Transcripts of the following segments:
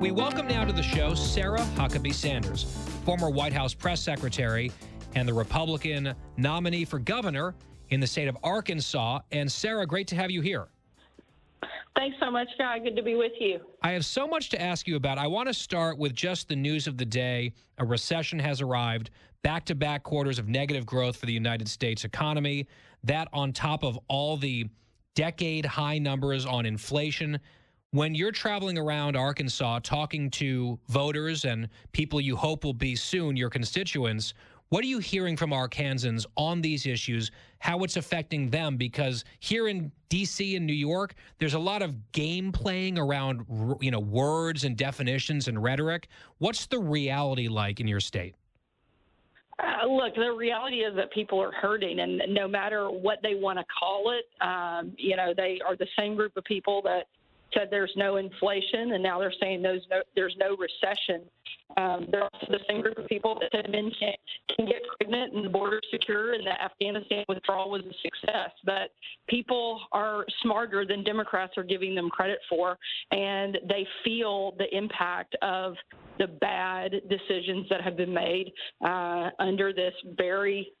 We welcome now to the show Sarah Huckabee Sanders, former White House press secretary and the Republican nominee for governor in the state of Arkansas. And Sarah, great to have you here. Thanks so much, Guy. Good to be with you. I have so much to ask you about. I want to start with just the news of the day. A recession has arrived, back to back quarters of negative growth for the United States economy. That on top of all the decade high numbers on inflation. When you're traveling around Arkansas talking to voters and people you hope will be soon your constituents, what are you hearing from Arkansans on these issues, how it's affecting them? Because here in D.C. and New York, there's a lot of game playing around, you know, words and definitions and rhetoric. What's the reality like in your state? Uh, look, the reality is that people are hurting, and no matter what they want to call it, um, you know, they are the same group of people that said there's no inflation, and now they're saying there's no, there's no recession. Um, they're also the same group of people that said men can, can get pregnant and the border secure and the Afghanistan withdrawal was a success. But people are smarter than Democrats are giving them credit for, and they feel the impact of the bad decisions that have been made uh, under this very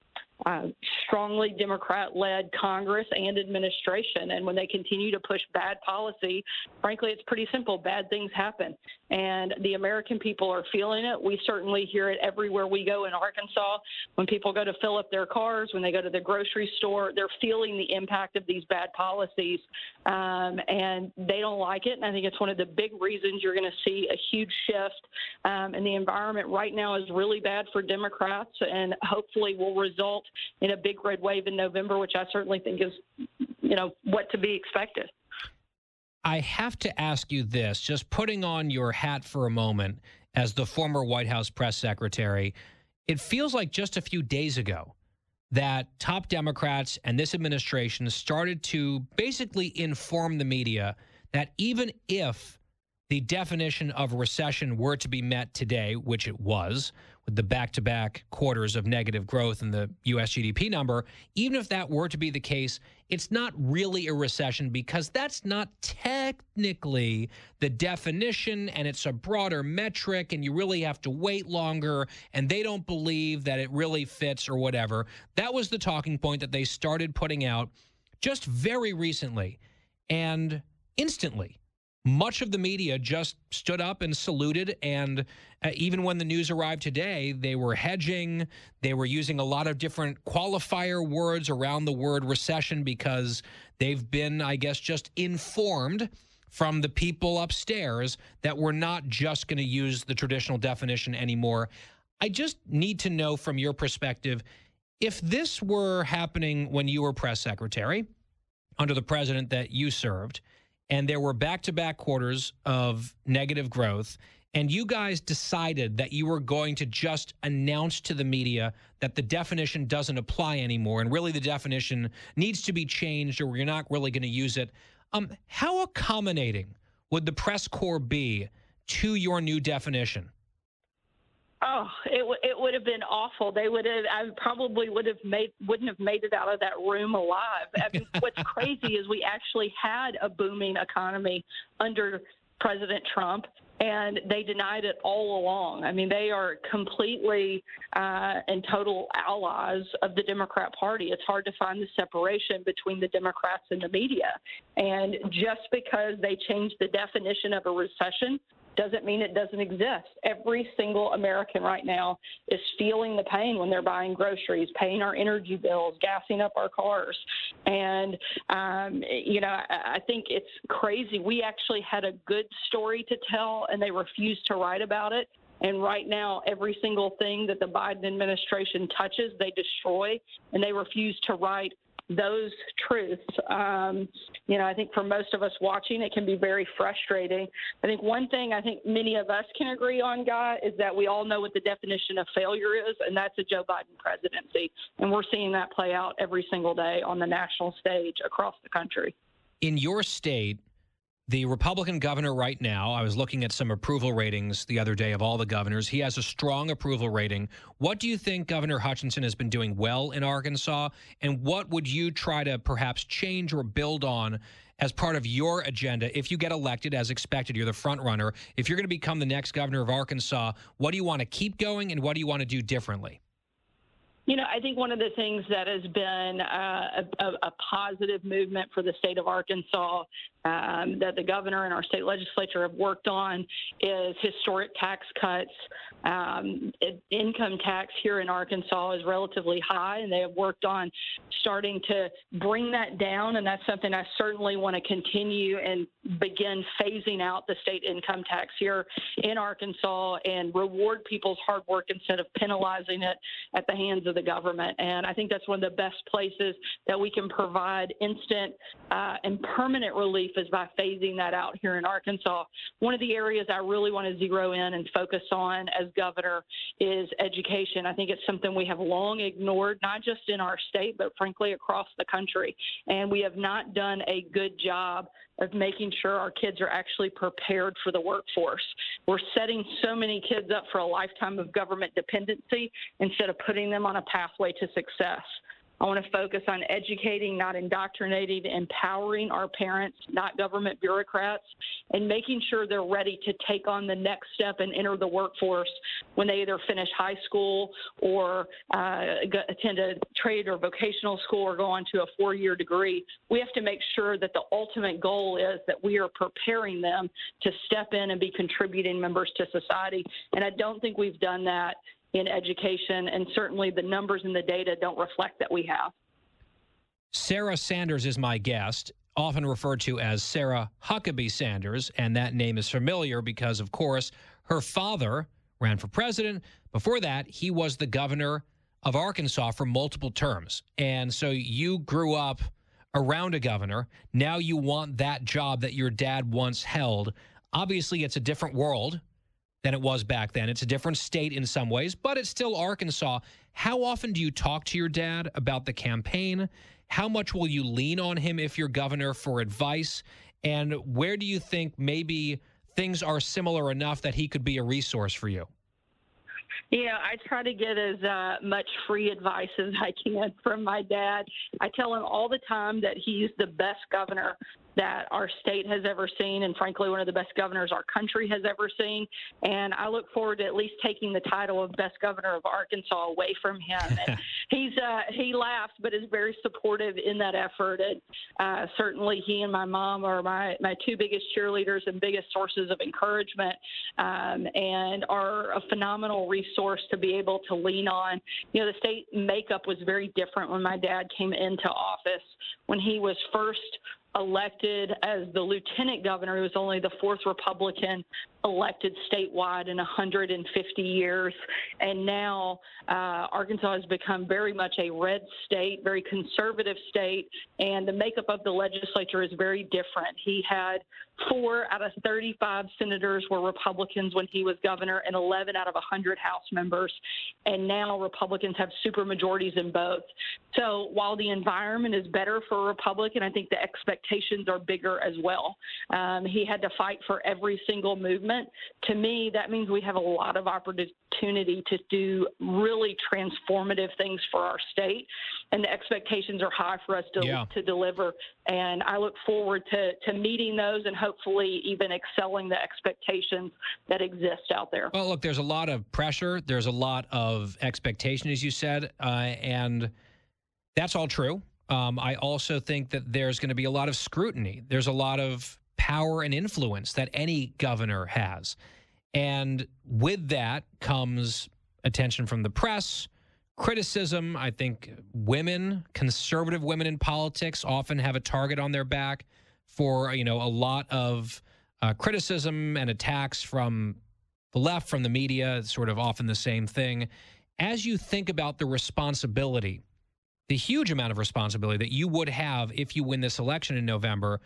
uh, strongly Democrat led Congress and administration. And when they continue to push bad policy, frankly, it's pretty simple. Bad things happen. And the American people are feeling it. We certainly hear it everywhere we go in Arkansas. When people go to fill up their cars, when they go to the grocery store, they're feeling the impact of these bad policies. Um, and they don't like it. And I think it's one of the big reasons you're going to see a huge shift. Um, and the environment right now is really bad for Democrats and hopefully will result in a big red wave in November, which I certainly think is, you know, what to be expected. I have to ask you this, just putting on your hat for a moment as the former White House press secretary, it feels like just a few days ago that top Democrats and this administration started to basically inform the media that even if the definition of recession were to be met today, which it was, with the back to back quarters of negative growth in the US GDP number, even if that were to be the case, it's not really a recession because that's not technically the definition and it's a broader metric and you really have to wait longer and they don't believe that it really fits or whatever. That was the talking point that they started putting out just very recently and instantly much of the media just stood up and saluted. And uh, even when the news arrived today, they were hedging. They were using a lot of different qualifier words around the word recession because they've been, I guess, just informed from the people upstairs that we're not just going to use the traditional definition anymore. I just need to know from your perspective if this were happening when you were press secretary under the president that you served and there were back to back quarters of negative growth. And you guys decided that you were going to just announce to the media that the definition doesn't apply anymore. And really, the definition needs to be changed, or you're not really going to use it. Um, how accommodating would the press corps be to your new definition? Oh, it w- it would have been awful. They would have. I probably would have made wouldn't have made it out of that room alive. I mean, what's crazy is we actually had a booming economy under President Trump, and they denied it all along. I mean, they are completely uh, and total allies of the Democrat Party. It's hard to find the separation between the Democrats and the media. And just because they changed the definition of a recession doesn't mean it doesn't exist. Every single American right now is feeling the pain when they're buying groceries, paying our energy bills, gassing up our cars. And, um, you know, I, I think it's crazy. We actually had a good story to tell, and they refused to write about it. And right now, every single thing that the Biden administration touches, they destroy, and they refuse to write those truths. Um, you know, I think for most of us watching, it can be very frustrating. I think one thing I think many of us can agree on, Guy, is that we all know what the definition of failure is, and that's a Joe Biden presidency. And we're seeing that play out every single day on the national stage across the country. In your state, the Republican governor right now, I was looking at some approval ratings the other day of all the governors. He has a strong approval rating. What do you think Governor Hutchinson has been doing well in Arkansas? And what would you try to perhaps change or build on as part of your agenda if you get elected as expected? You're the front runner. If you're going to become the next governor of Arkansas, what do you want to keep going and what do you want to do differently? You know, I think one of the things that has been uh, a, a, positive movement for the state of Arkansas um, that the governor and our state legislature have worked on is historic tax cuts. Um, it, income tax here in Arkansas is relatively high, and they have worked on starting to bring that down. And that's something I certainly want to continue and begin phasing out the state income tax here in Arkansas and reward people's hard work instead of penalizing it at the hands of the government. And I think that's one of the best places that we can provide instant uh, and permanent relief is by phasing that out here in Arkansas. One of the areas I really want to zero in and focus on as governor is education. I think it's something we have long ignored, not just in our state, but frankly across the country. And we have not done a good job of making sure our kids are actually prepared for the workforce. We're setting so many kids up for a lifetime of government dependency instead of putting them on a pathway to success. I want to focus on educating, not indoctrinating, empowering our parents, not government bureaucrats, and making sure they're ready to take on the next step and enter the workforce when they either finish high school or uh, attend a trade or vocational school or go on to a four year degree. We have to make sure that the ultimate goal is that we are preparing them to step in and be contributing members to society. And I don't think we've done that in education, and certainly the numbers and the data don't reflect that we have. Sarah Sanders is my guest, often referred to as Sarah Huckabee Sanders, and that name is familiar because, of course, her father ran for president. Before that, he was the governor of Arkansas for multiple terms. And so you grew up around a governor. Now you want that job that your dad once held. Obviously, it's a different world than it was back then. It's a different state in some ways, but it's still Arkansas. How often do you talk to your dad about the campaign? How much will you lean on him if you're governor for advice? And where do you think maybe things are similar enough that he could be a resource for you? Yeah, I try to get as uh, much free advice as I can from my dad. I tell him all the time that he's the best governor that our state has ever seen, and frankly, one of the best governors our country has ever seen. And I look forward to at least taking the title of best governor of Arkansas away from him. And he's uh, he laughs, but is very supportive in that effort. And uh, certainly, he and my mom are my my two biggest cheerleaders and biggest sources of encouragement, um, and are a phenomenal resource to be able to lean on. You know, the state makeup was very different when my dad came into office. When he was first elected as the lieutenant governor. He was only the fourth Republican elected statewide in 150 years. And now uh, Arkansas has become very much a red state, very conservative state, and the makeup of the legislature is very different. He had four out of 35 senators were Republicans when he was governor, and 11 out of 100 House members. And now Republicans have supermajorities in both. So while the environment is better for a Republican, I think the expectations are bigger as well. Um, he had to fight for every single movement. To me, that means we have a lot of opportunity to do really transformative things for our state, and the expectations are high for us to, yeah. to deliver. And I look forward to, to meeting those and hopefully even excelling the expectations that exist out there. Well, look, there's a lot of pressure, there's a lot of expectation, as you said, uh, and that's all true. Um, I also think that there's going to be a lot of scrutiny. There's a lot of power and influence that any governor has. And with that comes attention from the press, criticism. I think women, conservative women in politics, often have a target on their back for you know a lot of uh, criticism and attacks from the left, from the media. It's sort of often the same thing. As you think about the responsibility the huge amount of responsibility that you would have if you win this election in November.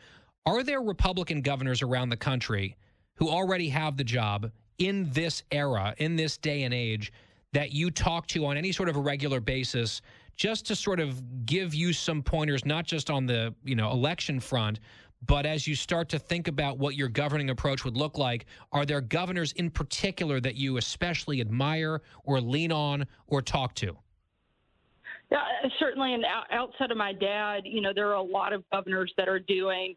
Are there Republican governors around the country who already have the job in this era, in this day and age, that you talk to on any sort of a regular basis, just to sort of give you some pointers, not just on the you know election front, but as you start to think about what your governing approach would look like, are there governors in particular that you especially admire or lean on or talk to? Yeah, uh, certainly. And outside of my dad, you know, there are a lot of governors that are doing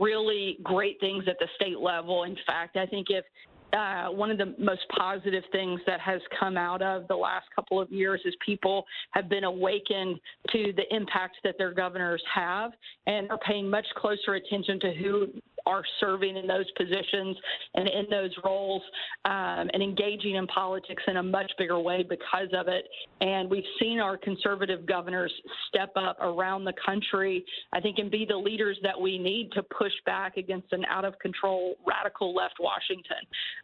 really great things at the state level. In fact, I think if uh, one of the most positive things that has come out of the last couple of years is people have been awakened to the impact that their governors have and are paying much closer attention to who are serving in those positions and in those roles um, and engaging in politics in a much bigger way because of it. And we've seen our conservative governors step up around the country, I think, and be the leaders that we need to push back against an out of control radical left Washington.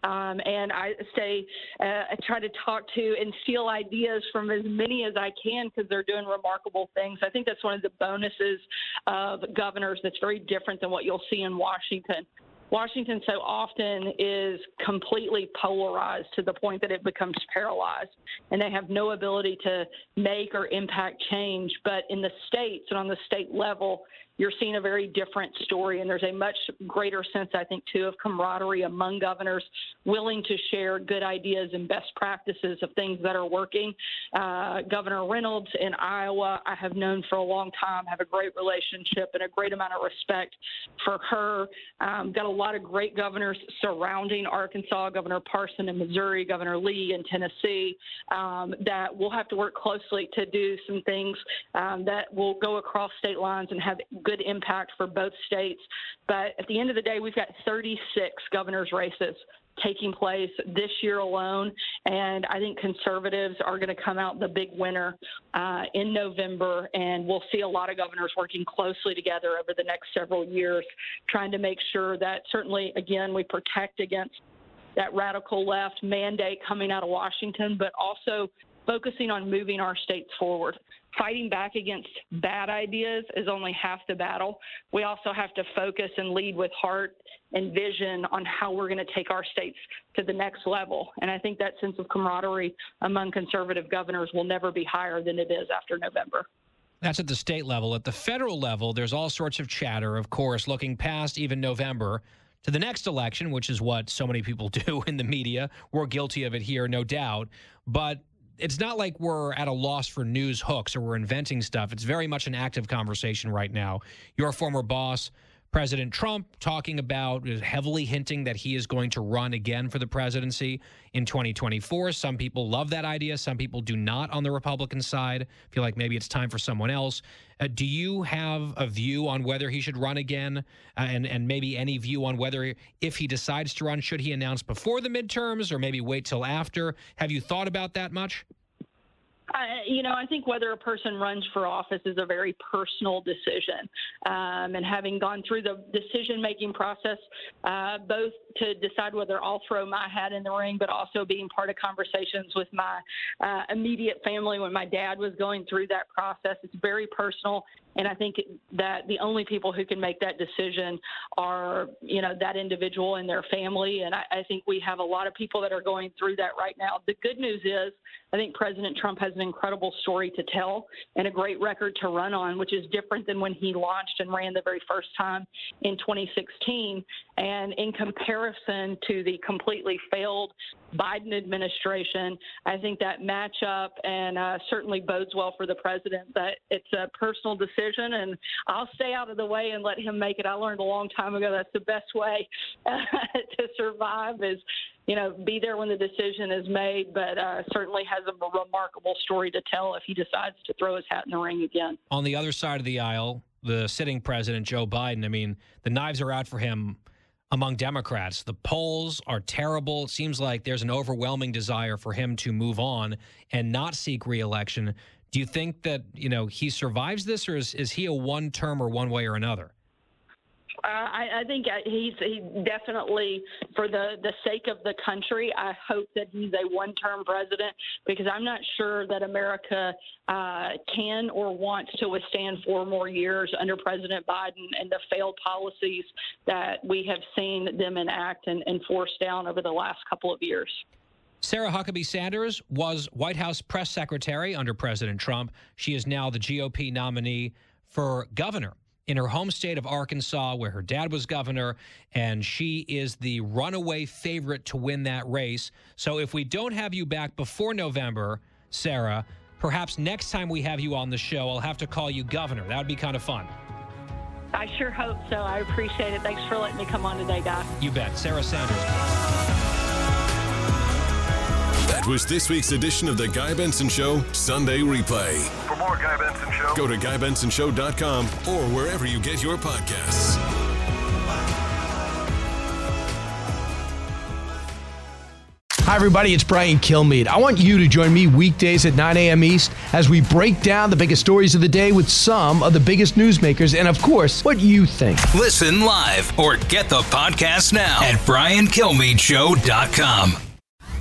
Um, and I say, uh, I try to talk to and steal ideas from as many as I can because they're doing remarkable things. I think that's one of the bonuses of governors that's very different than what you'll see in Washington. Washington. Washington so often is completely polarized to the point that it becomes paralyzed and they have no ability to make or impact change. But in the states and on the state level, you're seeing a very different story. And there's a much greater sense, I think, too, of camaraderie among governors willing to share good ideas and best practices of things that are working. Uh, Governor Reynolds in Iowa, I have known for a long time, have a great relationship and a great amount of respect for her. Um, got a lot of great governors surrounding Arkansas, Governor Parson in Missouri, Governor Lee in Tennessee, um, that we'll have to work closely to do some things um, that will go across state lines and have good impact for both states. But at the end of the day, we've got 36 governor's races taking place this year alone. And I think conservatives are going to come out the big winner uh, in November. And we'll see a lot of governors working closely together over the next several years, trying to make sure that certainly, again, we protect against that radical left mandate coming out of Washington, but also focusing on moving our states forward fighting back against bad ideas is only half the battle. We also have to focus and lead with heart and vision on how we're going to take our states to the next level. And I think that sense of camaraderie among conservative governors will never be higher than it is after November. That's at the state level. At the federal level, there's all sorts of chatter, of course, looking past even November to the next election, which is what so many people do in the media. We're guilty of it here, no doubt. But it's not like we're at a loss for news hooks or we're inventing stuff. It's very much an active conversation right now. Your former boss, President Trump, talking about heavily hinting that he is going to run again for the presidency in 2024. Some people love that idea. Some people do not on the Republican side. Feel like maybe it's time for someone else. Uh, do you have a view on whether he should run again, uh, and and maybe any view on whether if he decides to run, should he announce before the midterms or maybe wait till after? Have you thought about that much? I, you know, I think whether a person runs for office is a very personal decision. Um, and having gone through the decision making process, uh, both to decide whether I'll throw my hat in the ring, but also being part of conversations with my uh, immediate family when my dad was going through that process, it's very personal. And I think that the only people who can make that decision are, you know, that individual and their family. And I, I think we have a lot of people that are going through that right now. The good news is, I think President Trump has an incredible story to tell and a great record to run on, which is different than when he launched and ran the very first time in 2016. And in comparison to the completely failed Biden administration, I think that matchup and uh, certainly bodes well for the president. That it's a personal decision, and I'll stay out of the way and let him make it. I learned a long time ago that's the best way to survive is you know, be there when the decision is made, but uh, certainly has a remarkable story to tell if he decides to throw his hat in the ring again. On the other side of the aisle, the sitting president, Joe Biden, I mean, the knives are out for him among Democrats. The polls are terrible. It seems like there's an overwhelming desire for him to move on and not seek reelection. Do you think that, you know, he survives this or is, is he a one term or one way or another? Uh, I, I think he's he definitely, for the the sake of the country, I hope that he's a one-term president because I'm not sure that America uh, can or wants to withstand four more years under President Biden and the failed policies that we have seen them enact and, and force down over the last couple of years. Sarah Huckabee Sanders was White House press secretary under President Trump. She is now the GOP nominee for governor in her home state of Arkansas, where her dad was governor, and she is the runaway favorite to win that race. So if we don't have you back before November, Sarah, perhaps next time we have you on the show, I'll have to call you governor. That would be kind of fun. I sure hope so. I appreciate it. Thanks for letting me come on today, Guy. You bet. Sarah Sanders. That was this week's edition of the Guy Benson Show Sunday Replay. For more Guy Benson Show, Go to GuyBensonShow.com or wherever you get your podcasts. Hi, everybody. It's Brian Kilmeade. I want you to join me weekdays at 9 a.m. East as we break down the biggest stories of the day with some of the biggest newsmakers and, of course, what you think. Listen live or get the podcast now at BrianKilmeadeShow.com.